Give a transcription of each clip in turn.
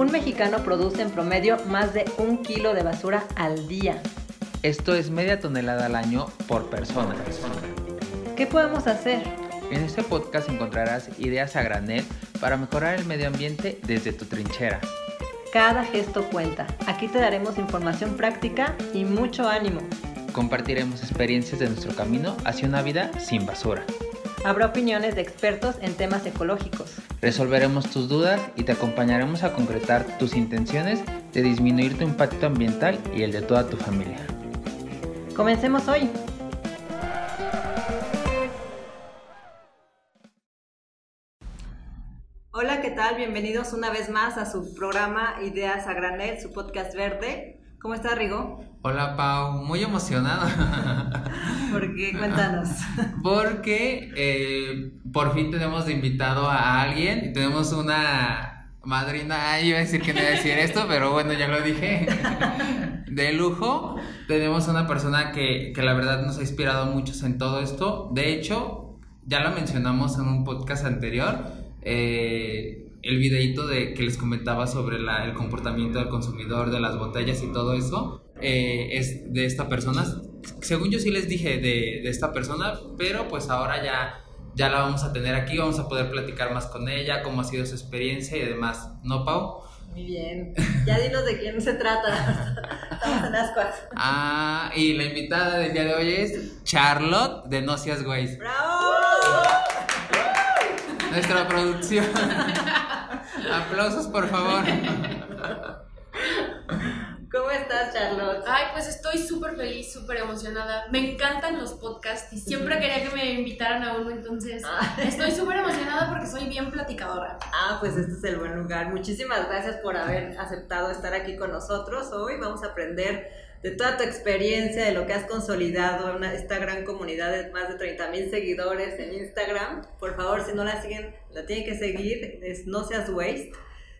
un mexicano produce en promedio más de un kilo de basura al día. Esto es media tonelada al año por persona. ¿Qué podemos hacer? En este podcast encontrarás ideas a granel para mejorar el medio ambiente desde tu trinchera. Cada gesto cuenta. Aquí te daremos información práctica y mucho ánimo. Compartiremos experiencias de nuestro camino hacia una vida sin basura. Habrá opiniones de expertos en temas ecológicos. Resolveremos tus dudas y te acompañaremos a concretar tus intenciones de disminuir tu impacto ambiental y el de toda tu familia. Comencemos hoy. Hola, ¿qué tal? Bienvenidos una vez más a su programa Ideas a Granel, su podcast verde. ¿Cómo está Rigo? Hola Pau, muy emocionado. ¿Por qué? Cuéntanos. Porque eh, por fin tenemos de invitado a alguien y tenemos una madrina, ay, iba a decir que no iba a decir esto, pero bueno, ya lo dije, de lujo. Tenemos una persona que, que la verdad nos ha inspirado mucho en todo esto. De hecho, ya lo mencionamos en un podcast anterior. Eh, el videito de que les comentaba sobre la, el comportamiento del consumidor, de las botellas y todo eso, eh, es de esta persona. Según yo sí les dije de, de, esta persona, pero pues ahora ya, ya la vamos a tener aquí, vamos a poder platicar más con ella, cómo ha sido su experiencia y demás. ¿No, Pau? Muy bien. Ya dinos de quién se trata. Estamos en ascuas. Ah, y la invitada del día de hoy es Charlotte de No Seas Güeyes. ¡Bravo! Nuestra producción. Aplausos, por favor. ¿Cómo estás, Charlotte? Ay, pues estoy súper feliz, súper emocionada. Me encantan los podcasts y siempre quería que me invitaran a uno, entonces estoy súper emocionada porque soy bien platicadora. Ah, pues este es el buen lugar. Muchísimas gracias por haber aceptado estar aquí con nosotros. Hoy vamos a aprender de toda tu experiencia, de lo que has consolidado en esta gran comunidad de más de 30 mil seguidores en Instagram. Por favor, si no la siguen, la tienen que seguir. Es No Seas Waste.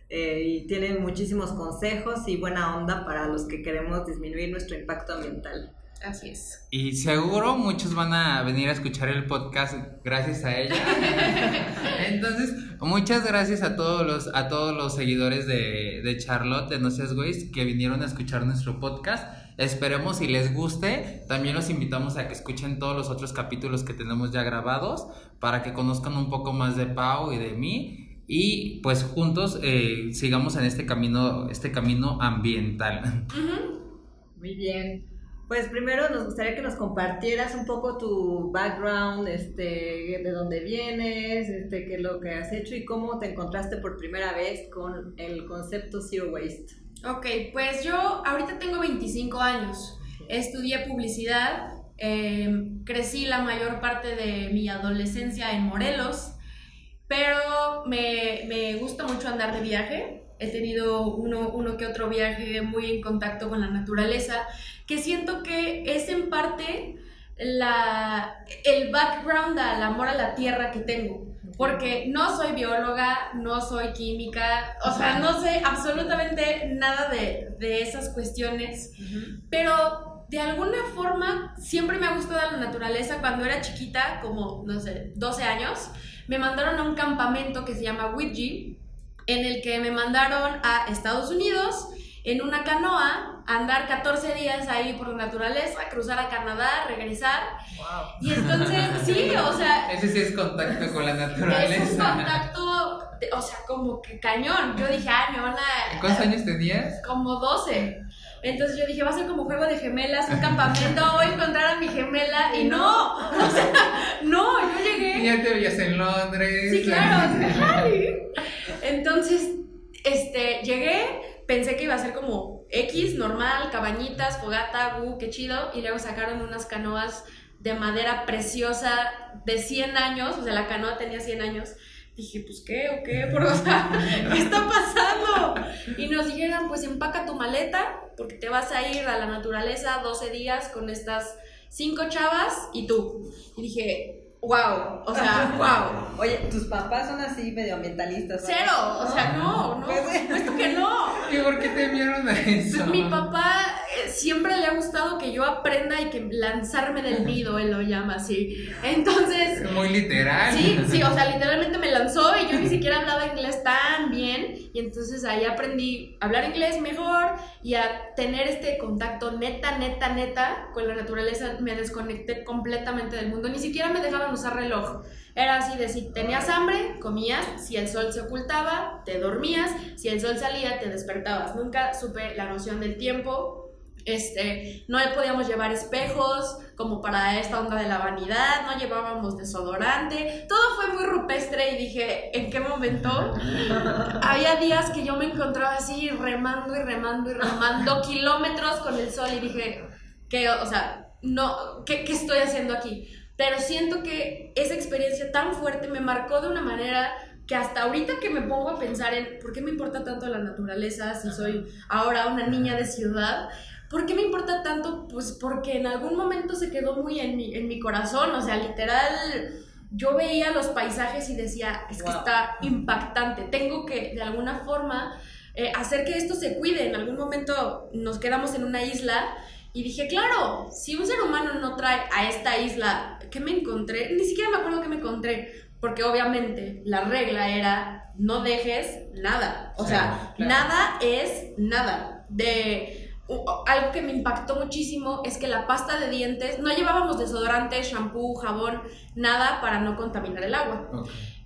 Eh, y tienen muchísimos consejos y buena onda para los que queremos disminuir nuestro impacto ambiental. Así es. Y seguro muchos van a venir a escuchar el podcast gracias a ella. Entonces, muchas gracias a todos los, a todos los seguidores de, de Charlotte, de No Seas Waste, que vinieron a escuchar nuestro podcast. Esperemos si les guste. También los invitamos a que escuchen todos los otros capítulos que tenemos ya grabados para que conozcan un poco más de Pau y de mí y pues juntos eh, sigamos en este camino, este camino ambiental. Muy bien. Pues primero nos gustaría que nos compartieras un poco tu background, este, de dónde vienes, este, qué es lo que has hecho y cómo te encontraste por primera vez con el concepto Zero Waste. Ok, pues yo ahorita tengo 25 años, estudié publicidad, eh, crecí la mayor parte de mi adolescencia en Morelos, pero me, me, gusta mucho andar de viaje. He tenido uno, uno que otro viaje muy en contacto con la naturaleza, que siento que es en parte la, el background al amor a la tierra que tengo. Porque no soy bióloga, no soy química, o sea, no sé absolutamente nada de, de esas cuestiones, uh -huh. pero de alguna forma siempre me ha gustado la naturaleza. Cuando era chiquita, como, no sé, 12 años, me mandaron a un campamento que se llama Ouija, en el que me mandaron a Estados Unidos en una canoa, andar 14 días ahí por la naturaleza, cruzar a Canadá, regresar. Wow. Y entonces, sí, o sea... Ese sí es contacto con la naturaleza. Es un contacto, o sea, como que cañón. Yo dije, ay, me van a... ¿Cuántos años tenías? Como 12. Entonces yo dije, va a ser como juego de gemelas, un campamento, voy a encontrar a mi gemela y no, o sea, no, yo llegué. Y ya te veías en Londres. Sí, claro. Entonces, este, llegué, pensé que iba a ser como X, normal, cabañitas, fogata, uh, qué chido, y luego sacaron unas canoas de madera preciosa de 100 años, o sea, la canoa tenía 100 años. Dije, pues qué o qué, ¿qué está pasando? Y nos dijeron, pues empaca tu maleta, porque te vas a ir a la naturaleza 12 días con estas cinco chavas y tú. Y dije, wow, o sea, wow. Oye, tus papás son así medioambientalistas. Cero, o sea, no, no, Pues- puesto que no. ¿Y por qué te enviaron a eso? Mi papá siempre le ha gustado que yo aprenda y que lanzarme del nido, él lo llama así. Entonces, Muy literal. Sí, sí, o sea, literalmente me lanzó y yo ni siquiera hablaba inglés tan bien. Y entonces ahí aprendí a hablar inglés mejor y a tener este contacto neta, neta, neta con la naturaleza. Me desconecté completamente del mundo. Ni siquiera me dejaban usar reloj. Era así de si tenías hambre, comías, si el sol se ocultaba, te dormías, si el sol salía, te despertabas. Nunca supe la noción del tiempo, este, no podíamos llevar espejos como para esta onda de la vanidad, no llevábamos desodorante, todo fue muy rupestre y dije, ¿en qué momento? Había días que yo me encontraba así remando y remando y remando kilómetros con el sol y dije, ¿qué, o sea, no, ¿qué, qué estoy haciendo aquí? Pero siento que esa experiencia tan fuerte me marcó de una manera que hasta ahorita que me pongo a pensar en por qué me importa tanto la naturaleza si soy ahora una niña de ciudad, ¿Por qué me importa tanto? Pues porque en algún momento se quedó muy en mi, en mi corazón, o sea, literal, yo veía los paisajes y decía, es que está impactante, tengo que de alguna forma eh, hacer que esto se cuide. En algún momento nos quedamos en una isla y dije, claro, si un ser humano no trae a esta isla, ¿qué me encontré? Ni siquiera me acuerdo qué me encontré, porque obviamente la regla era no dejes nada, o sea, nada es nada. De algo que me impactó muchísimo es que la pasta de dientes, no llevábamos desodorante, shampoo, jabón, nada para no contaminar el agua.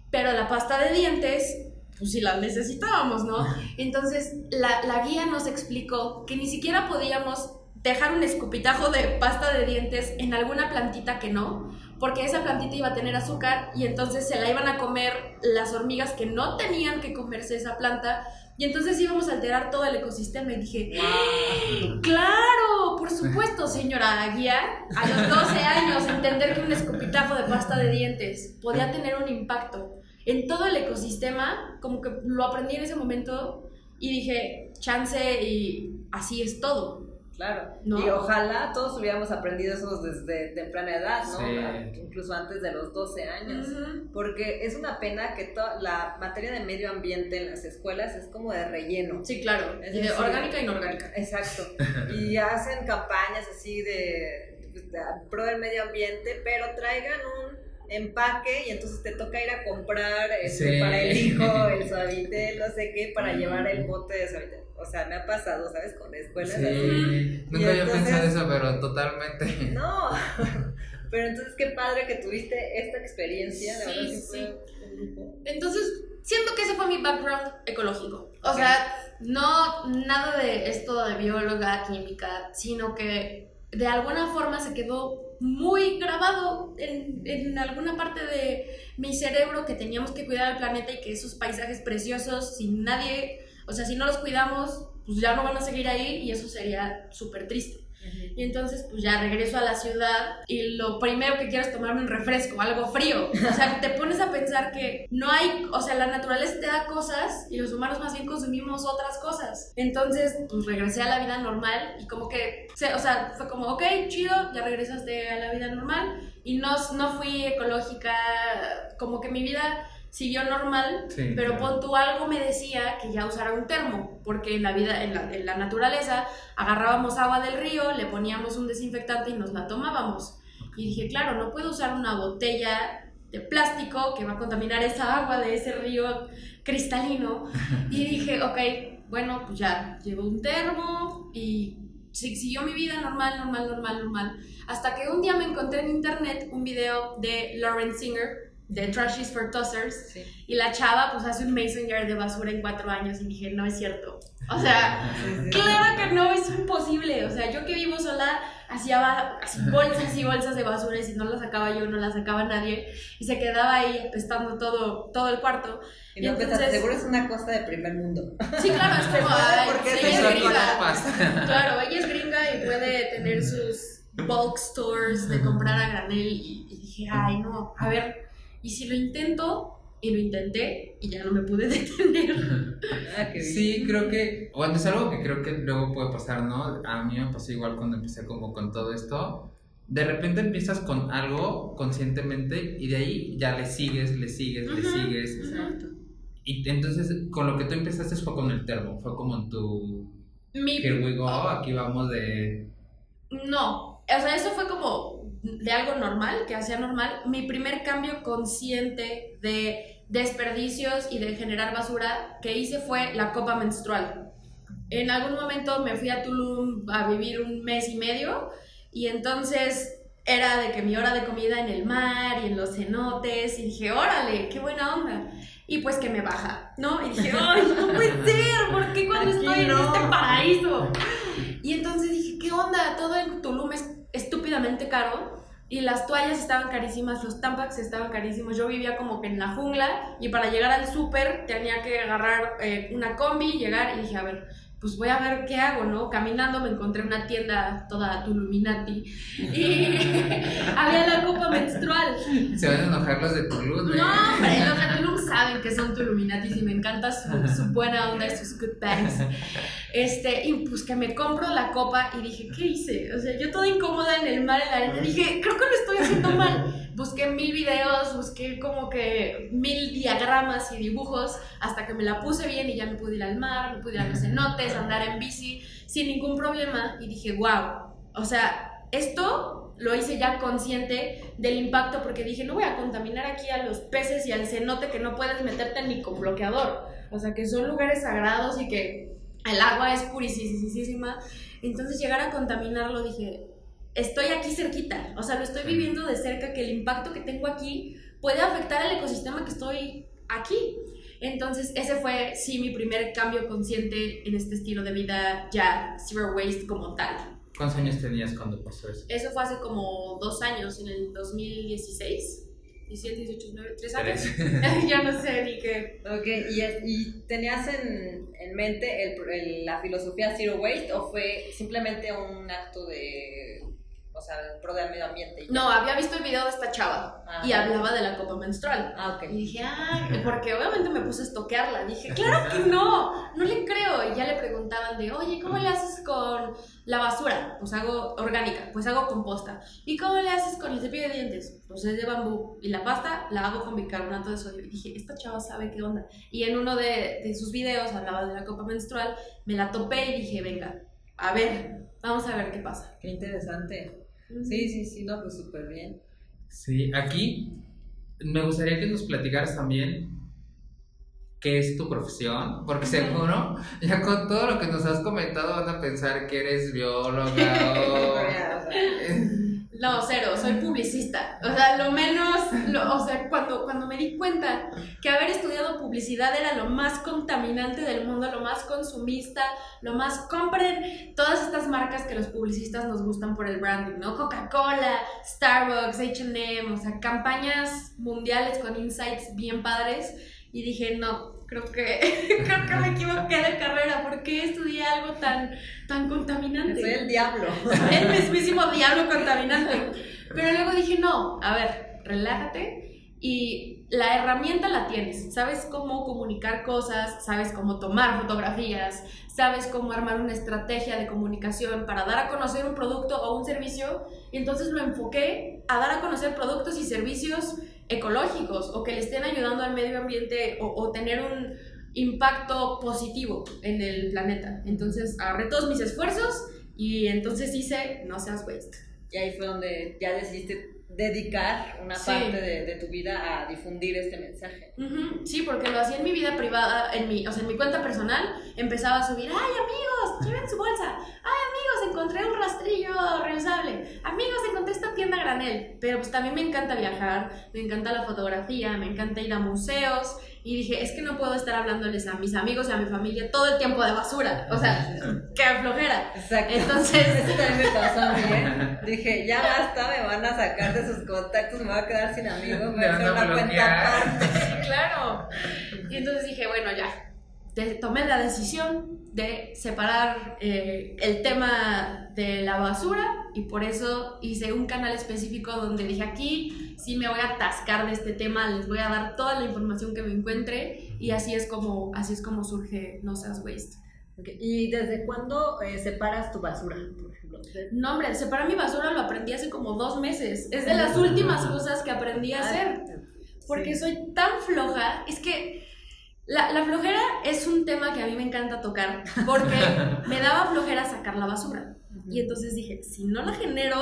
Pero la pasta de dientes, pues sí la necesitábamos, ¿no? Entonces la, la guía nos explicó que ni siquiera podíamos dejar un escupitajo de pasta de dientes en alguna plantita que no, porque esa plantita iba a tener azúcar y entonces se la iban a comer las hormigas que no tenían que comerse esa planta y entonces íbamos a alterar todo el ecosistema y dije, claro, por supuesto, señora guía, a los 12 años entender que un escupitajo de pasta de dientes podía tener un impacto en todo el ecosistema, como que lo aprendí en ese momento y dije, chance y así es todo. Claro. Y ojalá todos hubiéramos aprendido eso desde temprana edad, ¿no? Incluso antes de los 12 años. Porque es una pena que toda la materia de medio ambiente en las escuelas es como de relleno. Sí, claro. Es orgánica e inorgánica. Exacto. y hacen campañas así de, de pro del medio ambiente, pero traigan un empaque y entonces te toca ir a comprar este, para el hijo el suavitel, no sé qué, para llevar el bote de suavitel. O sea, me ha pasado, ¿sabes? Con escuelas sí. así. Nunca había pensado eso, pero totalmente. No, pero entonces qué padre que tuviste esta experiencia, la verdad sí. Entonces, siento que ese fue mi background ecológico. O sea, no nada de esto de bióloga, química, sino que de alguna forma se quedó muy grabado en, en, alguna parte de mi cerebro que teníamos que cuidar al planeta y que esos paisajes preciosos, sin nadie, o sea, si no los cuidamos, pues ya no van a seguir ahí y eso sería súper triste. Y entonces, pues ya regreso a la ciudad y lo primero que quiero es tomarme un refresco, algo frío. O sea, te pones a pensar que no hay, o sea, la naturaleza te da cosas y los humanos más bien consumimos otras cosas. Entonces, pues regresé a la vida normal y como que, o sea, fue como, ok, chido, ya regresaste a la vida normal y no, no fui ecológica, como que mi vida siguió normal, pero pon tú algo me decía que ya usara un termo, porque en la vida, en la, en la, naturaleza, agarrábamos agua del río, le poníamos un desinfectante y nos la tomábamos. Y dije, claro, no puedo usar una botella de plástico que va a contaminar esa agua de ese río cristalino. Y dije, ok, bueno, pues ya, llevo un termo y siguió mi vida normal, normal, normal, normal. Hasta que un día me encontré en internet un video de Lauren Singer, de Trashies for Tossers y la chava pues hace un mason jar de basura en cuatro años y dije, no es cierto. O sea, claro que no, es imposible. O sea, yo que vivo sola hacía así bolsas y bolsas de basura y si no las sacaba yo, no las sacaba nadie y se quedaba ahí apestando todo, todo el cuarto. Y, no entonces, seguro es una costa de primer mundo. Sí, claro, es como, porque ella es gringa. Claro, ella es gringa y puede tener sus bulk stores de comprar a granel y dije, ay no, a ver, y si lo intento, y lo intenté, y ya no me pude detener. Ah, sí, creo que, bueno, es algo que creo que luego puede pasar, ¿no? A mí me pasó igual cuando empecé como con todo esto. De repente empiezas con algo conscientemente y de ahí ya le sigues, le sigues, le sigues. Exacto. Y entonces con lo que tú empezaste fue con el termo, fue como en tu... Mi... Here we go, aquí vamos de... No, o sea, eso fue como de algo normal, que hacía normal, mi primer cambio consciente de desperdicios y de generar basura que hice fue la copa menstrual. En algún momento me fui a Tulum a vivir un mes y medio y entonces era de que mi hora de comida en el mar y en los cenotes y dije, órale, qué buena onda. Y pues que me baja, ¿no? Y dije, ay, no puede ser, ¿por qué cuando estoy en este paraíso? Y entonces dije, ¿qué onda? Todo en Tulum es caro y las toallas estaban carísimas, los tampax estaban carísimos. Yo vivía como que en la jungla y para llegar al súper tenía que agarrar eh, una combi, llegar y dije, a ver, pues voy a ver qué hago, ¿no? Caminando me encontré una tienda toda Tuluminati y había la copa menstrual. Se van a enojar los de Tulum, ¿eh? No, hombre, los de Tulum saben que son Tuluminatis y me encanta su, su buena onda y sus good times. Este, y pues que me compro la copa y dije, ¿qué hice? O sea, yo toda incómoda en el mar, en la arena, dije, creo que lo estoy haciendo mal. Busqué mil videos, busqué como que mil diagramas y dibujos hasta que me la puse bien y ya me pude ir al mar, me pude ir a los cenotes, andar en bici sin ningún problema y dije, wow, o sea, esto lo hice ya consciente del impacto porque dije, no voy a contaminar aquí a los peces y al cenote que no puedes meterte ni con bloqueador. O sea, que son lugares sagrados y que el agua es purísima. Entonces llegar a contaminarlo dije, estoy aquí cerquita, o sea, lo estoy viviendo de cerca, que el impacto que tengo aquí puede afectar al ecosistema que estoy aquí. Entonces, ese fue, sí, mi primer cambio consciente en este estilo de vida ya zero waste como tal. ¿Cuántos años tenías cuando pasó eso? Eso fue hace como dos años, en el 2016. 17, 18, 19, 3 años. Ya no sé ni qué. Ok, ¿y, y tenías en, en mente el, el- la filosofía Zero Waste o fue simplemente un acto de, o sea, en pro del medio ambiente? y? No, había visto el video de esta chava Ah. y hablaba de la copa menstrual. Ah, ok. Y dije, ah, porque obviamente me puse a estoquearla. Dije, claro que no, no le creo. Y ya le preguntaban de, oye, ¿cómo le haces con la basura? Pues hago orgánica, pues hago composta. ¿Y cómo le haces con el cepillo de dientes? Pues es de bambú. Y la pasta la hago con bicarbonato de sodio. Y dije, esta chava sabe qué onda. Y en uno de, de sus videos hablaba de la copa menstrual, me la topé y dije, venga, a ver, vamos a ver qué pasa. Qué interesante. Sí, sí, sí, no, pues súper bien. Sí, aquí me gustaría que nos platicaras también qué es tu profesión, porque seguro ya con todo lo que nos has comentado van a pensar que eres bióloga o... No, cero, soy publicista. O sea, lo menos, o sea, cuando, cuando me di cuenta que haber estudiado publicidad era lo más contaminante del mundo, lo más consumista, lo más compren todas estas marcas que los publicistas nos gustan por el branding, ¿no? Coca-Cola, Starbucks, HM, o sea, campañas mundiales con insights bien padres. Y dije, no, creo que, creo que me equivoqué de carrera. ¿Por qué estudié algo tan, tan contaminante? Soy el diablo. el mismísimo diablo contaminante. Pero luego dije, no, a ver, relájate y la herramienta la tienes. Sabes cómo comunicar cosas, sabes cómo tomar fotografías, sabes cómo armar una estrategia de comunicación para dar a conocer un producto o un servicio. Y entonces lo enfoqué a dar a conocer productos y servicios ecológicos o que le estén ayudando al medio ambiente o, tener un impacto positivo en el planeta. Entonces agarré todos mis esfuerzos y entonces hice No seas waste. Y ahí fue donde ya decidiste dedicar una Sí. parte de, de tu vida a difundir este mensaje. Ujú, Sí, porque lo hacía en mi vida privada, en mi, o sea, en mi cuenta personal, empezaba a subir, ay amigos, lleven su bolsa, ay amigos, encontré un rastrillo reusable, amigos, encontré esta tienda granel, pero pues también me encanta viajar, me encanta la fotografía, me encanta ir a museos, y dije, es que no puedo estar hablándoles a mis amigos y a mi familia todo el tiempo de basura, o sea, qué flojera. Exacto. Entonces- eso también me pasó a mí, ¿eh? Dije, ya basta, me van a sacar de sus contactos, me voy a quedar sin amigos, me voy a hacer una cuenta aparte. claro. Y entonces dije, bueno, ya. Te- tomé la decisión de separar eh, el tema de la basura y por eso hice un canal específico donde dije aquí sí me voy a atascar de este tema, les voy a dar toda la información que me encuentre y así es como, así es como surge No Seas Waste. Ok, ¿Y desde cuándo eh, separas tu basura, por ejemplo? De- No, hombre, separar mi basura lo aprendí hace como dos meses. Es de las últimas cosas que aprendí a hacer. Porque soy tan floja, es que la, la flojera es un tema que a mí me encanta tocar, porque me daba flojera sacar la basura. Y entonces dije, si no la genero,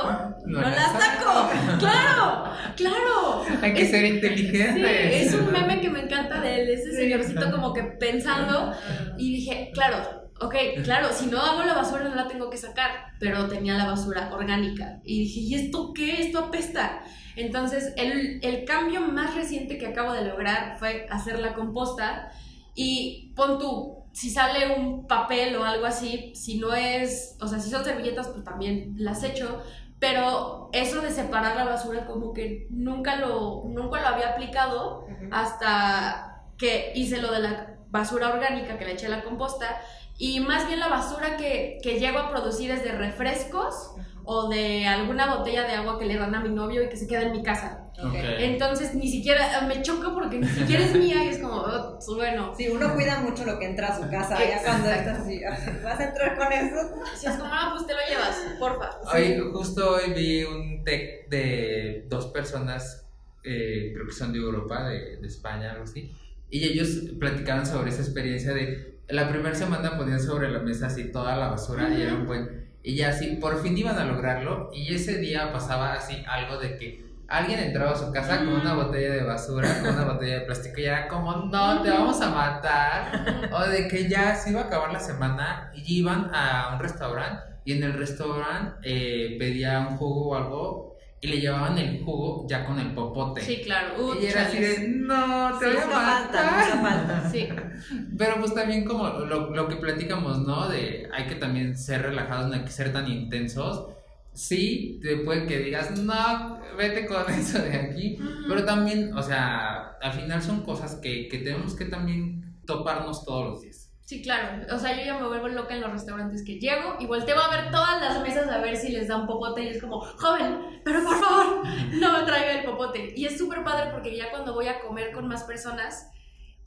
no, No la, la saco. claro, claro. Hay que Es- ser Sí, inteligentes. es un meme que me encanta de él, ese señorcito como que pensando y dije, claro, ok, claro, si no hago la basura no la tengo que sacar, pero tenía la basura orgánica y dije, ¿y esto qué? Esto apesta. Entonces, el, el cambio más reciente que acabo de lograr fue hacer la composta y pon tú, si sale un papel o algo así, si no es, o sea, si son servilletas, pues también las echo, pero eso de separar la basura como que nunca lo, nunca lo había aplicado hasta que hice lo de la basura orgánica que le eché a la composta y más bien la basura que, que llego a producir es de refrescos o de alguna botella de agua que le dan a mi novio y que se queda en mi casa. Entonces ni siquiera me choca porque ni siquiera es mía y es como, oh, bueno, Sí, uno cuida mucho lo que entra a su casa, ya cuando estás así, ¿vas a entrar con eso? si es como, ah, pues te lo llevas, porfa. Hoy, justo hoy vi un tech de dos personas, eh, creo que son de Europa, de, de España, algo así, y ellos platicaban sobre esa experiencia de la primera semana ponían sobre la mesa así toda la basura y era un buen. Y ya así, por fin iban a lograrlo, y ese día pasaba así algo de que alguien entraba a su casa con una botella de basura, con una botella de plástico, y era como, no, te vamos a matar. O de que ya se iba a acabar la semana y iban a un restaurante y en el restaurante eh, pedía un jugo o algo y le llevaban el jugo ya con el popote. Sí, claro. Uh, y era así de, no, te Sí, voy a falta, matar. nunca falta. Sí. Pero pues también como lo, lo que platicamos, ¿no? De hay que también ser relajados, no hay que ser tan intensos. Sí, te puede que digas, no, vete con eso de aquí. Pero también, o sea, al final son cosas que, que tenemos que también toparnos todos los días. Sí, claro. O sea, yo ya me vuelvo loca en los restaurantes que llego y volteo a ver todas las mesas a ver si les dan popote y es como, joven, pero por favor, no me traiga el popote. Y es súper padre porque ya cuando voy a comer con más personas,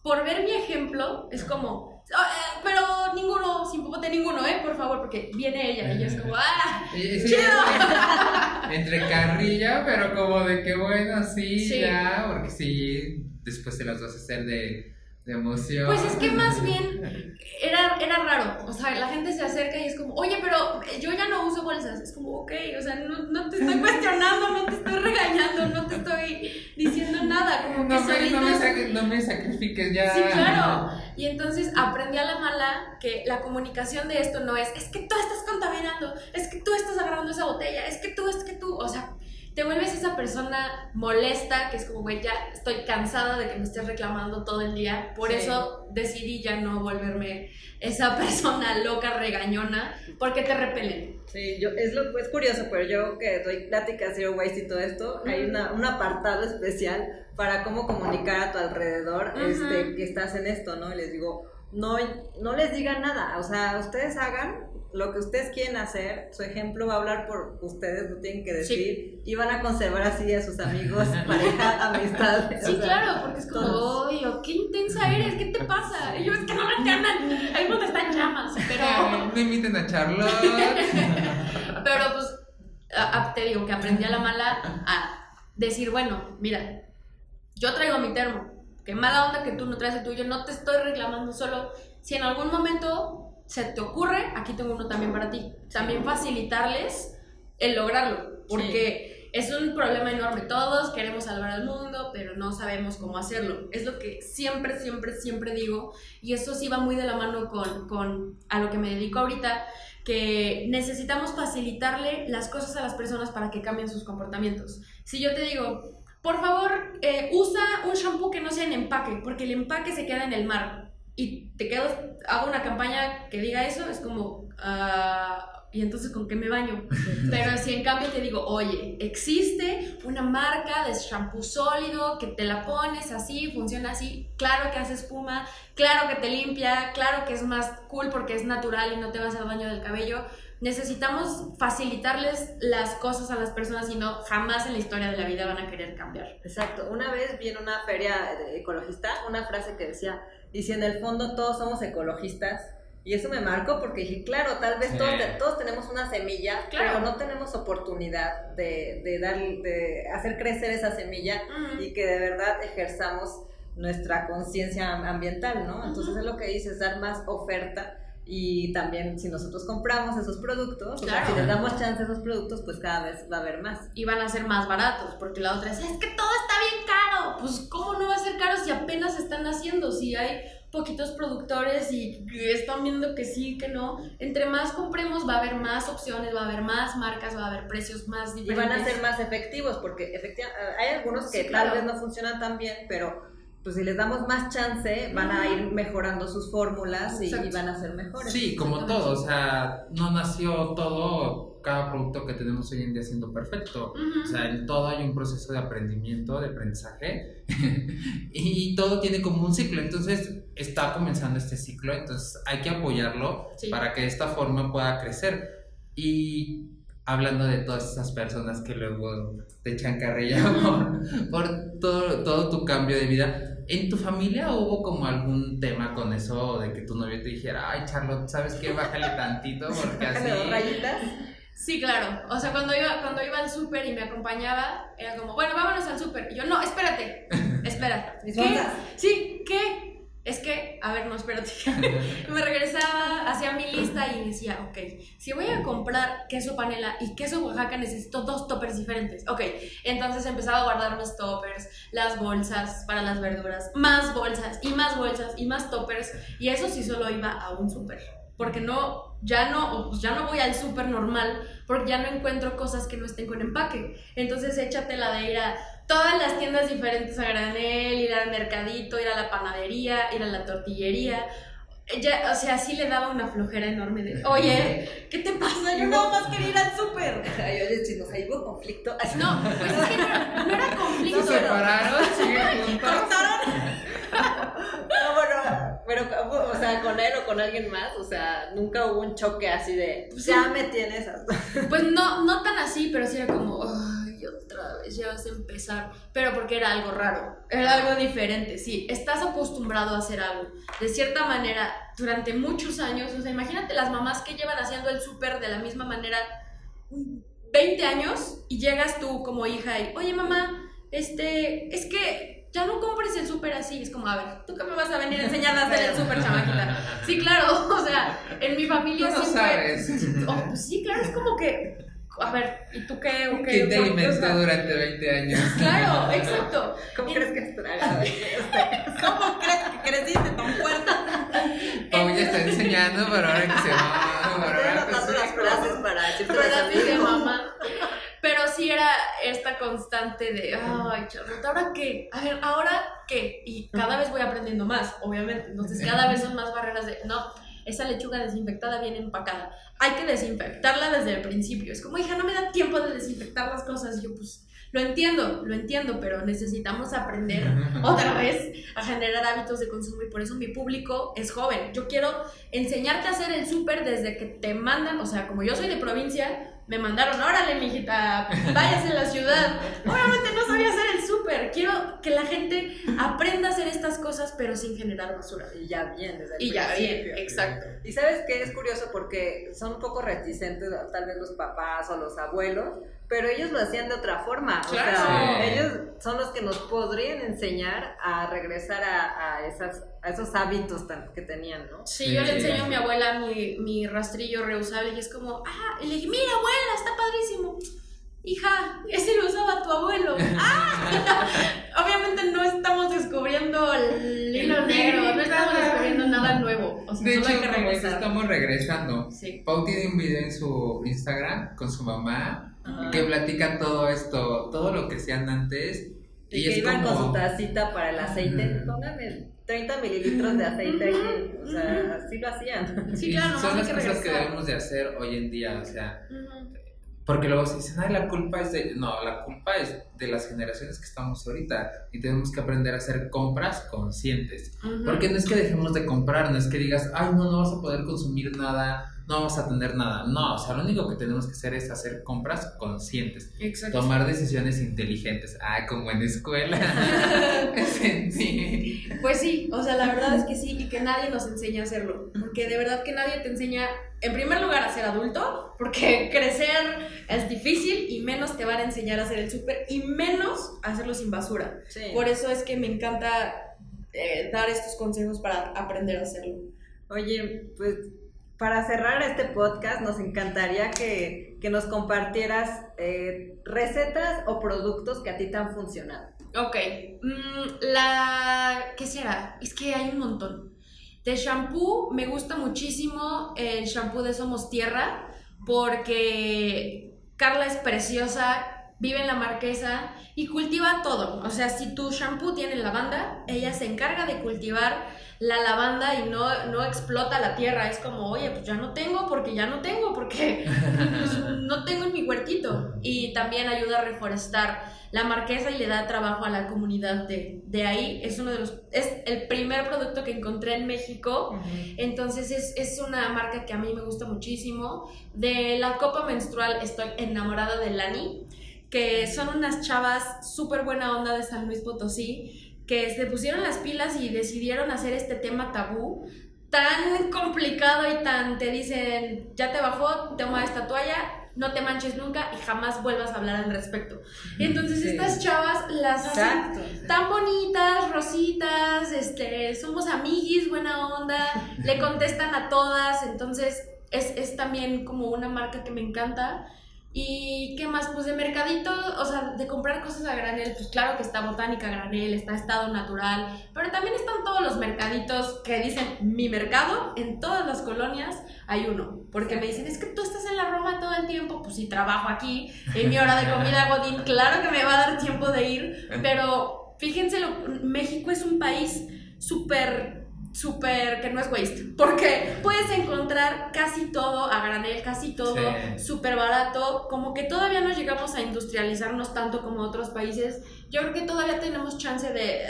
por ver mi ejemplo, es como, "Ah, eh, pero ninguno, sin popote ninguno, ¿eh? Por favor, porque viene ella y ella es como, ¡ah! ¡Chido! Entre carrilla, pero como de que bueno, sí, Sí. ya, porque sí, después se las vas a hacer de, de emoción. Pues es que más bien era, era raro. O sea, la gente se acerca y es como, oye, pero yo ya no uso bolsas. Es como, ok, o sea, no, no te estoy cuestionando, no te estoy regañando, no te estoy diciendo nada. Como que no, me, no, me no me sacrifiques ya. Sí, claro. Y entonces aprendí a la mala que la comunicación de esto no es, es que tú estás contaminando, es que tú estás agarrando esa botella, es que tú, es que tú, o sea, te vuelves esa persona molesta que es como, güey, ya estoy cansada de que me estés reclamando todo el día. Por Sí. eso decidí ya no volverme esa persona loca, regañona, porque te repelen. Sí, yo, es, lo, es curioso, pero yo que doy pláticas Zero Waste y todo esto, hay una, un apartado especial para cómo comunicar a tu alrededor Ujú. este, que estás en esto, ¿no? Y les digo, no, no les digan nada, o sea, ustedes hagan lo que ustedes quieren hacer, su ejemplo va a hablar por ustedes, no tienen que decir, y van a conservar así a sus amigos, pareja, amistades. Sí, o sea, claro, porque es como, oye, qué intensa eres, ¿qué te pasa? Y yo, es que no me entiendan, ahí donde están llamas, pero... No inviten a Charlotte. Pero pues, a- a- te digo que aprendí a la mala a decir, bueno, mira, yo traigo mi termo, qué mala onda que tú no traes el tuyo, no te estoy reclamando solo. Si en algún momento se te ocurre, aquí tengo uno también para ti. También facilitarles el lograrlo, porque es un problema enorme. Todos queremos salvar al mundo, pero no sabemos cómo hacerlo. Es lo que siempre, siempre, siempre digo, y eso sí va muy de la mano con, con a lo que me dedico ahorita, que necesitamos facilitarle las cosas a las personas para que cambien sus comportamientos. Si yo te digo, por favor, eh, usa un shampoo que no sea en empaque, porque el empaque se queda en el mar. Y te quedo, hago una campaña que diga eso, es como, ah, ¿y entonces con qué me baño? Pero si en cambio te digo, oye, existe una marca de shampoo sólido que te la pones así, funciona así, claro que hace espuma, claro que te limpia, claro que es más cool porque es natural y no te vas al baño del cabello. Necesitamos facilitarles las cosas a las personas y no jamás en la historia de la vida van a querer cambiar. Exacto. Una vez vi en una feria de ecologista una frase que decía, y si en el fondo todos somos ecologistas, y eso me marcó porque dije, claro, tal vez Sí. todos, todos tenemos una semilla, Claro. pero no tenemos oportunidad de, de, dar, de hacer crecer esa semilla y que de verdad ejerzamos nuestra conciencia ambiental, ¿no? Entonces es lo que dices, dar más oferta Y también si nosotros compramos esos productos, o sea, si les damos chance a esos productos, pues cada vez va a haber más. y van a ser más baratos, porque la otra es, es que todo está bien caro. Pues, ¿cómo no va a ser caro si apenas están haciendo? Si hay poquitos productores y están viendo que sí, que no. Entre más compremos, va a haber más opciones, va a haber más marcas, va a haber precios más Y diferentes. van a ser más efectivos, porque efectivamente hay algunos que Sí, tal vez no funcionan tan bien, pero pues si les damos más chance, van a ir mejorando sus fórmulas y, y van a ser mejores. Sí, como todo, o sea, no nació todo, cada producto que tenemos hoy en día siendo perfecto. Ujú. O sea, en todo hay un proceso de aprendimiento, de aprendizaje, y todo tiene como un ciclo. Entonces, está comenzando este ciclo, entonces hay que apoyarlo Sí. para que de esta forma pueda crecer. Y hablando de todas esas personas que luego te echan carrilla por, por todo, todo tu cambio de vida, ¿en tu familia hubo como algún tema con eso de que tu novio te dijera, ay Charlotte, ¿sabes qué? Bájale tantito porque así... Rayitas. Sí, claro. O sea, cuando iba, cuando iba al súper y me acompañaba, era como, bueno, vámonos al súper. Y yo, no, espérate, espera. ¿Qué? Sí, ¿qué? Es que, a ver, no, espérate. me regresaba, hacía mi lista y decía, ok, si voy a comprar queso panela y queso Oaxaca, necesito dos toppers diferentes. Ok, entonces empezaba a guardar mis toppers, las bolsas para las verduras, más bolsas y más bolsas y más toppers. Y eso sí solo iba a un súper. Porque no, ya no, pues ya no voy al súper normal, porque ya no encuentro cosas que no estén con empaque. Entonces échate la de ir a todas las tiendas diferentes a granel, ir al mercadito, ir a la panadería, ir a la tortillería. Ya, o sea, sí le daba una flojera enorme de, oye, ¿qué te pasa? Yo nada más quería ir al súper. Ay, oye, chicos, ahí hubo conflicto. Así, No, pues es que no, era- no era conflicto. ¿Se separaron? ¿Siguen juntos? No, bueno, pero, o sea, con él o con alguien más, o sea, nunca hubo un choque así de, Sí. ya me tienes. Pues no, no tan así, pero sí era como, otra vez ya vas a empezar. Pero porque era algo raro, era algo diferente, sí. Estás acostumbrado a hacer algo. De cierta manera, durante muchos años, o sea, imagínate las mamás que llevan haciendo el súper de la misma manera 20 años y llegas tú como hija y, oye mamá, este, es que ya no compres el súper así. Es como, a ver, ¿tú qué me vas a venir a enseñar a hacer el súper, chamaquita? Sí, claro, o sea, en mi Tú familia no siempre... sabes. Oh, pues sí, claro, es como que. A ver, ¿y tú qué? o qué? ¿Quién te alimentó durante 20 años? Claro, exacto. ¿Cómo crees que estraga? ¿Cómo crees que creciste tan fuerte? Pau ya está enseñando, pero ahora que se va. pero ahora que anotando se- las frases para decirte mamá. Pero sí era esta constante de, ay, Charlotte, ¿ahora qué? A ver, ¿ahora qué? Y cada vez voy aprendiendo más, obviamente. Entonces, cada vez son más barreras de, no, esa lechuga desinfectada viene empacada. Hay que desinfectarla desde el principio. Es como, hija, no me da tiempo de desinfectar las cosas. Y yo, pues, lo entiendo, lo entiendo, pero necesitamos aprender otra vez a generar hábitos de consumo y por eso mi público es joven. Yo quiero enseñarte a hacer el súper desde que te mandan, o sea, como yo soy de provincia, me mandaron, órale, mijita, váyase a la ciudad. Obviamente no sabía hacer el súper. Quiero que la gente aprenda a hacer estas cosas, pero sin generar basura. Y ya bien, desde el Y ya bien, exacto. Y sabes que es curioso porque son un poco reticentes, tal vez los papás o los abuelos, pero ellos lo hacían de otra forma. O Claro. sea, Sí. ellos son los que nos podrían enseñar a regresar a, a esas, a esos hábitos tan, que tenían, ¿no? Sí, yo le Sí. enseño a mi abuela mi, mi rastrillo reusable y es como, ah, y le dije, mira, abuela, está padrísimo. Hija, ese lo usaba tu abuelo. ¡Ah! Obviamente no estamos descubriendo el hilo negro, no estamos descubriendo nada nuevo. O sea, De hecho, hay que regresar. estamos regresando. Sí. Pau tiene un video en su Instagram con su mamá Ajá. que platica todo esto, todo lo que hacían antes. Y, Y, que es iban como. con su tacita para el aceite. Póngame 30 mililitros de aceite aquí. O sea, así lo hacían. Sí, claro, son las que cosas que debemos de hacer hoy en día, o sea, porque luego se dicen, ay, la culpa es de, no, la culpa es de las generaciones que estamos ahorita y tenemos que aprender a hacer compras conscientes, porque no es que dejemos de comprar, no es que digas, ay, no, no vas a poder consumir nada, no vamos a tener nada, no, o sea, lo único que tenemos que hacer es hacer compras conscientes, Exacto. tomar decisiones inteligentes, ah, como en escuela. Pues sí, o sea, la verdad es que sí, y que nadie nos enseña a hacerlo. Porque de verdad que nadie te enseña, en primer lugar, a ser adulto, porque crecer es difícil y menos te van a enseñar a hacer el súper y menos a hacerlo sin basura. Sí. Por eso es que me encanta eh, dar estos consejos para aprender a hacerlo. Oye, pues para cerrar este podcast, nos encantaría que, que nos compartieras eh, recetas o productos que a ti te han funcionado. Ok, mm, la... ¿qué será? Es que hay un montón. De shampoo me gusta muchísimo el shampoo de Somos Tierra porque Carla es preciosa, vive en la marquesa y cultiva todo. O sea, si tu shampoo tiene lavanda, ella se encarga de cultivar la lavanda y no, no explota la tierra. Es como, oye, pues ya no tengo porque ya no tengo, porque pues, no tengo en mi huertito. Y también ayuda a reforestar la marquesa y le da trabajo a la comunidad de, de ahí. Es uno de los, es el primer producto que encontré en México. Entonces es, es, una marca que a mí me gusta muchísimo. De la copa menstrual estoy enamorada de Lani, que son unas chavas súper buena onda de San Luis Potosí que se pusieron las pilas y decidieron hacer este tema tabú tan complicado y tan te dicen, ya te bajó, toma esta toalla, no te manches nunca y jamás vuelvas a hablar al respecto. Entonces estas chavas las hacen tan bonitas, rositas, este, somos amiguis, buena onda, le contestan a todas, entonces es, es también como una marca que me encanta ¿Y qué más? Pues de mercadito, o sea, de comprar cosas a granel, pues claro que está Botánica a granel, está Estado Natural, pero también están todos los mercaditos que dicen mi mercado, en todas las colonias hay uno, porque me dicen, es que tú estás en la Roma todo el tiempo, pues sí, trabajo aquí, en mi hora de comida Godín, claro que me va a dar tiempo de ir, pero fíjense, lo, México es un país súper súper que no es waste, porque puedes encontrar casi todo a granel, casi todo súper barato, como que todavía no llegamos a industrializarnos tanto como otros países. Yo creo que todavía tenemos chance de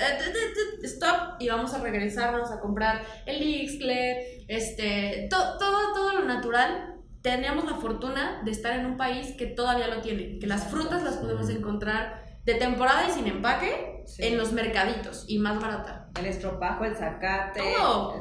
stop y vamos a regresarnos a comprar el Ixcle, este, todo, todo lo natural. Teníamos la fortuna de estar en un país que todavía lo tiene, que las frutas las podemos encontrar de temporada y sin empaque en los mercaditos y más barata. El estropajo, el zacate,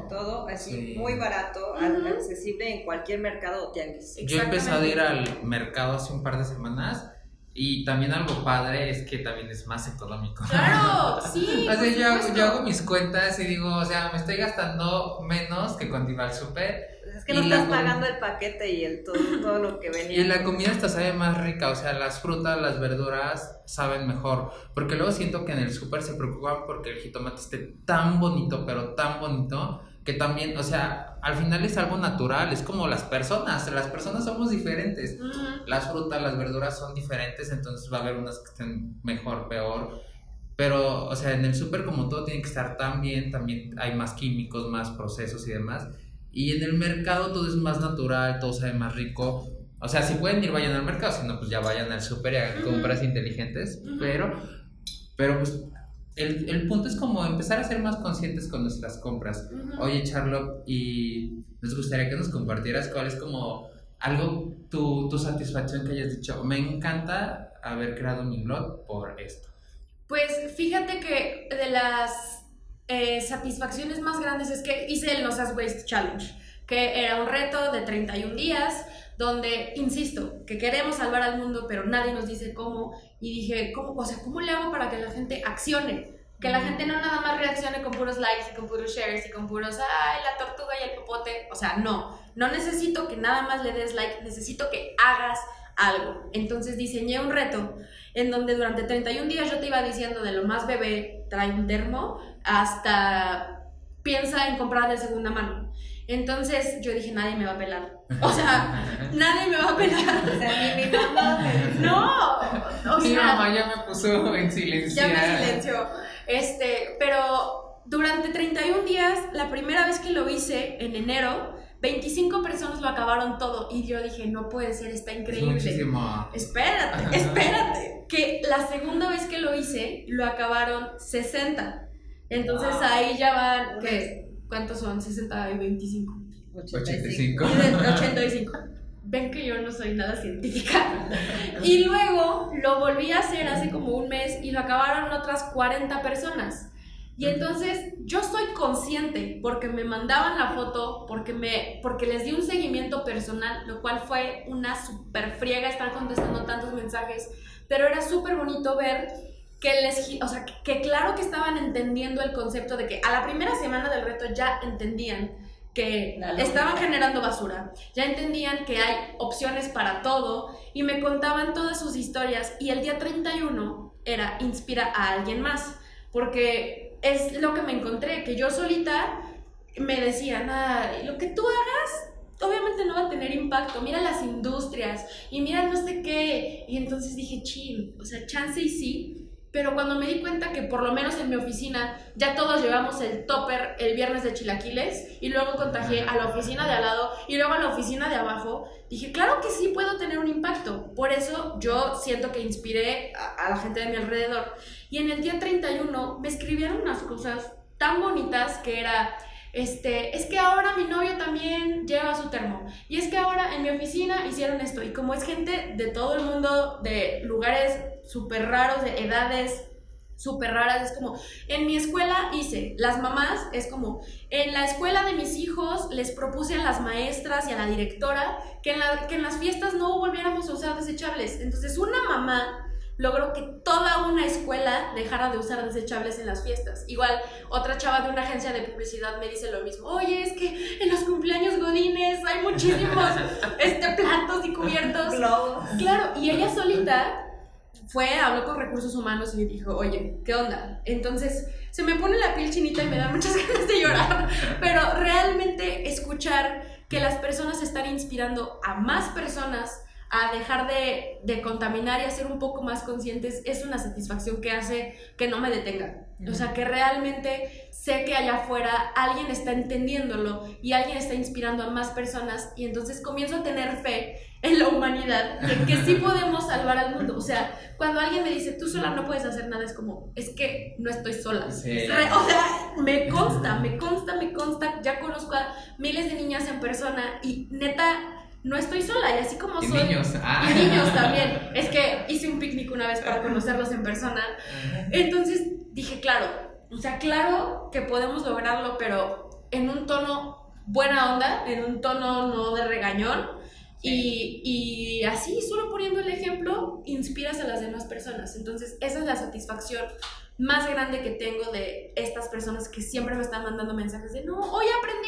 todo, así muy barato, accesible en cualquier mercado o tianguis. Yo he empezado a ir al mercado hace un par de semanas y también algo padre es que también es más económico. Claro, sí. o sea, yo, yo, hago mis cuentas y digo, o sea, me estoy gastando menos que cuando iba al súper es que no estás pagando el paquete y el todo, todo lo que venía. Y la comida hasta sabe más rica, o sea, las frutas, las verduras saben mejor. Porque luego siento que en el súper se preocupan porque el jitomate esté tan bonito, pero tan bonito, que también, o sea, al final es algo natural, es como las personas, las personas somos diferentes. Las frutas, las verduras son diferentes, entonces va a haber unas que estén mejor, peor. Pero, o sea, en el súper como todo tiene que estar tan bien, también hay más químicos, más procesos y demás y en el mercado todo es más natural, todo sabe más rico. O sea, si pueden ir, vayan al mercado, si no, pues ya vayan al super y hagan compras inteligentes. Pero, pero pues el, el, punto es como empezar a ser más conscientes con nuestras compras. Oye, Charlotte, y nos gustaría que nos compartieras cuál es como algo, tu, tu satisfacción que hayas dicho. Me encanta haber creado mi blog por esto. Pues fíjate que de las eh, satisfacciones más grandes es que hice el No Waste Challenge, que era un reto de 31 días donde, insisto, que queremos salvar al mundo, pero nadie nos dice cómo. Y dije, ¿cómo, o sea, ¿cómo le hago para que la gente accione? Que la gente no nada más reaccione con puros likes y con puros shares y con puros, ay, la tortuga y el popote. O sea, no, no necesito que nada más le des like, necesito que hagas algo. Entonces diseñé un reto en donde durante 31 días yo te iba diciendo de lo más bebé, trae un termo, hasta piensa en comprar de segunda mano. Entonces yo dije, nadie me va a pelar. O sea, nadie me va a pelar. O sea, ni mi mamá me... No, o sea... Mi mamá ya me puso en silencio. Ya me silenció. Este, pero durante 31 días, la primera vez que lo hice, en enero, 25 personas lo acabaron todo. Y yo dije, no puede ser, está increíble. muchísimo. Espérate, espérate. Que la segunda vez que lo hice, lo acabaron 60. Entonces ahí ya van, ¿qué? ¿Cuántos son? 60 y 25. 85. 85. Ven que yo no soy nada científica. Y luego lo volví a hacer hace como un mes y lo acabaron otras 40 personas. Y entonces yo soy consciente porque me mandaban la foto, porque, me, porque les di un seguimiento personal, lo cual fue una super friega estar contestando tantos mensajes, pero era súper bonito ver que les, o sea, que, claro que estaban entendiendo el concepto de que a la primera semana del reto ya entendían que estaban generando basura, ya entendían que hay opciones para todo y me contaban todas sus historias y el día 31 era inspira a alguien más, porque es lo que me encontré, que yo solita me decían, "Ah, lo que tú hagas obviamente no va a tener impacto, mira las industrias y mira no sé qué, y entonces dije, chill, o sea, chance y sí, pero cuando me di cuenta que por lo menos en mi oficina ya todos llevamos el topper el viernes de chilaquiles y luego contagié a la oficina de al lado y luego a la oficina de abajo, dije, claro que sí puedo tener un impacto. Por eso yo siento que inspiré a, a la gente de mi alrededor. Y en el día 31 me escribieron unas cosas tan bonitas que era... Este, es que ahora mi novio también lleva su termo. Y es que ahora en mi oficina hicieron esto. Y como es gente de todo el mundo, de lugares súper raros, de edades súper raras, es como, en mi escuela hice, las mamás, es como, en la escuela de mis hijos les propuse a las maestras y a la directora que en, que en las fiestas no volviéramos a usar desechables. Entonces una mamá logró que toda una escuela dejara de usar desechables en las fiestas. Igual, otra chava de una agencia de publicidad me dice lo mismo. Oye, es que en los cumpleaños godines hay muchísimos este, platos y cubiertos. Claro, y ella solita fue, habló con recursos humanos y le dijo, oye, ¿qué onda? Entonces se me pone la piel chinita y me da muchas ganas de llorar, pero realmente escuchar que las personas están inspirando a más personas a dejar de, de contaminar y a ser un poco más conscientes es una satisfacción que hace que no me detenga. O sea, que realmente sé que allá afuera alguien está entendiéndolo y alguien está inspirando a más personas y entonces comienzo a tener fe en la humanidad, de que sí podemos salvar al mundo. O sea, cuando alguien me dice, tú sola no puedes hacer nada, es como, es que no estoy sola. Sí. O sea, me consta, me consta, me consta, ya conozco a miles de niñas en persona y neta, no estoy sola y así como Y soy... niños. Ah. Y niños también. Es que hice un picnic una vez para conocerlos en persona. Entonces dije, claro, o sea, claro que podemos lograrlo, pero en un tono buena onda, en un tono no de regañón. Y, y así, solo poniendo el ejemplo, inspiras a las demás personas. Entonces, esa es la satisfacción más grande que tengo de estas personas que siempre me están mandando mensajes de, no, hoy aprendí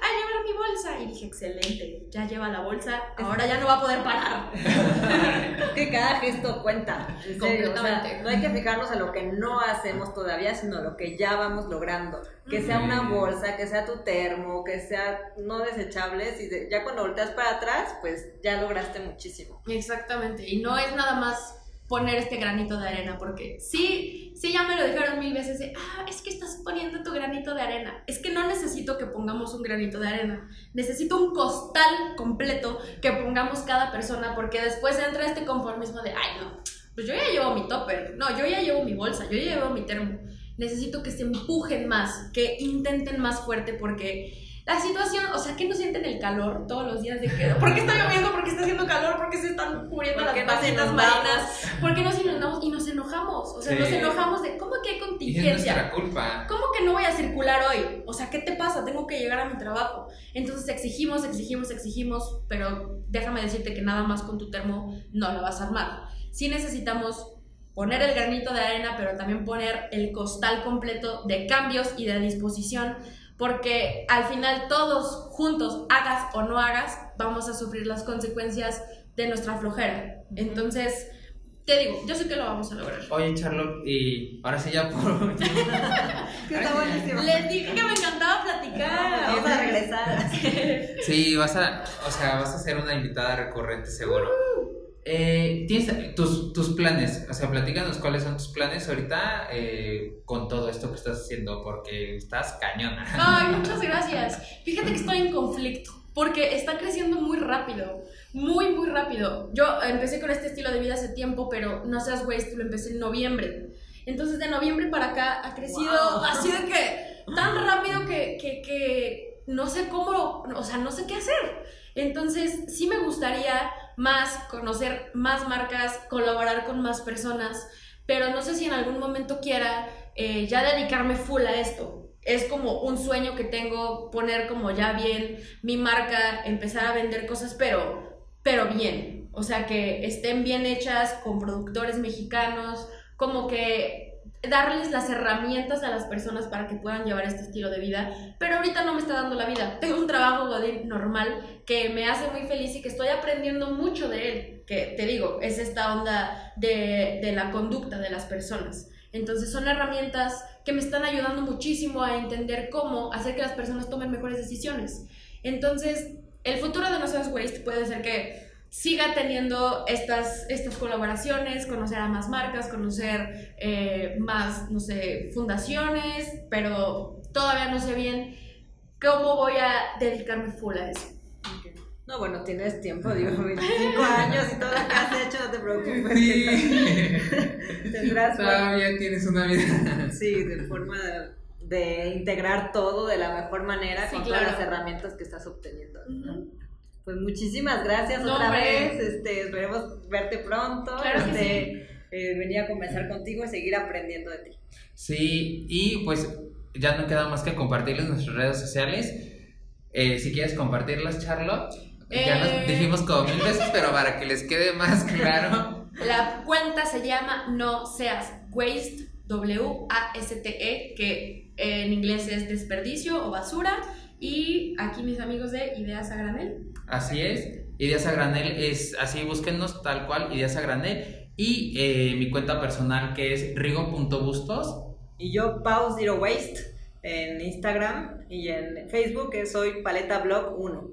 a llevar mi bolsa. Y dije, excelente, ya lleva la bolsa, ahora ya no va a poder parar. que cada gesto cuenta. en serio, o sea, Completamente. no hay que fijarnos en lo que no hacemos todavía, sino lo que ya vamos logrando. Que sea una bolsa, que sea tu termo, que sea no desechables y de- ya cuando volteas para atrás, pues ya lograste muchísimo. Exactamente, y no es nada más poner este granito de arena, porque sí, sí ya me lo dijeron mil veces de, ah, es que estás poniendo tu granito de arena. Es que no necesito que pongamos un granito de arena, necesito un costal completo que pongamos cada persona, porque después entra este conformismo de, ay, no, pues yo ya llevo mi topper, no, yo ya llevo mi bolsa, yo ya llevo mi termo. Necesito que se empujen más, que intenten más fuerte, porque la situación, o sea, que no sienten el calor todos los días de que, ¿por qué está lloviendo? ¿Por qué está haciendo calor? ¿Por qué se están muriendo ¿Por qué las inundamos? marinas? ¿Por qué nos inundamos? Y nos enojamos, o sea, Sí. nos enojamos de, ¿cómo que hay Y es contingencia? nuestra culpa. ¿Cómo que no voy a circular hoy? O sea, ¿qué te pasa? Tengo que llegar a mi trabajo. Entonces exigimos, exigimos, exigimos, pero déjame decirte que nada más con tu termo no lo vas a armar. Sí necesitamos poner el granito de arena, pero también poner el costal completo de cambios y de disposición, porque al final todos juntos, hagas o no hagas, vamos a sufrir las consecuencias de nuestra flojera. Entonces, te digo, yo sé que lo vamos a lograr. Oye, Charlotte, y ahora sí ya por último. Que está buenísimo. Les dije que me encantaba platicar. Vamos a regresar. Sí, vas a, o sea, vas a ser una invitada recurrente seguro. Eh, ¿tienes tus, tus planes? O sea, platícanos cuáles son tus planes ahorita eh, con todo esto que estás haciendo, porque estás cañona. Ay, muchas gracias. Fíjate que estoy en conflicto porque está creciendo muy rápido, muy, muy rápido. Yo empecé con este estilo de vida hace tiempo, pero no seas güey, lo empecé en noviembre. Entonces, de noviembre para acá ha crecido Wow. así de que tan rápido que, que, que no sé cómo, o sea, no sé qué hacer. Entonces, sí me gustaría más conocer más marcas, colaborar con más personas, pero no sé si en algún momento quiera eh, ya dedicarme full a esto. Es como un sueño que tengo, poner como ya bien mi marca, empezar a vender cosas, pero, pero bien. O sea, que estén bien hechas con productores mexicanos, como que darles las herramientas a las personas para que puedan llevar este estilo de vida, pero ahorita no me está dando la vida. Tengo un trabajo normal que me hace muy feliz y que estoy aprendiendo mucho de él, que te digo, es esta onda de, de la conducta de las personas. Entonces son herramientas que me están ayudando muchísimo a entender cómo hacer que las personas tomen mejores decisiones. Entonces, el futuro de No Seas Waste puede ser que siga teniendo estas, estas colaboraciones, conocer a más marcas, conocer eh, más, no sé, fundaciones, pero todavía no sé bien cómo voy a dedicarme full a eso. No, bueno, tienes tiempo, digo, 25 años y todo lo que has hecho, no te preocupes. Sí. Tendrás Todavía tienes una vida. Sí, de forma de, de integrar todo de la mejor manera Sí, con claro. todas las herramientas que estás obteniendo. Pues muchísimas gracias No, otra hombre. vez. Este, esperemos verte pronto. Claro que este, eh, venir a conversar contigo y seguir aprendiendo de ti. Sí, y pues ya no queda más que compartirles nuestras redes sociales. Eh, si quieres compartirlas, Charlotte. Ya nos Eh. dijimos como mil veces, pero para que les quede más claro. La cuenta se llama No Seas Waste, W-A-S-T-E, E, que en inglés es desperdicio o basura. Y aquí mis amigos de Ideas a Granel. Así es. Ideas a granel es así, búsquennos tal cual, Ideas a granel. Y eh, mi cuenta personal que es rigo.bustos. Y yo, Pau Zero Waste, en Instagram y en Facebook, que soy Paleta Blog 1.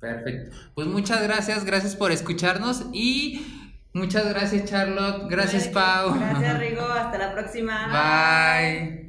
Perfecto. Pues muchas gracias, gracias por escucharnos y muchas gracias Charlotte, gracias Pau. Gracias, Rigo. Hasta la próxima. Bye.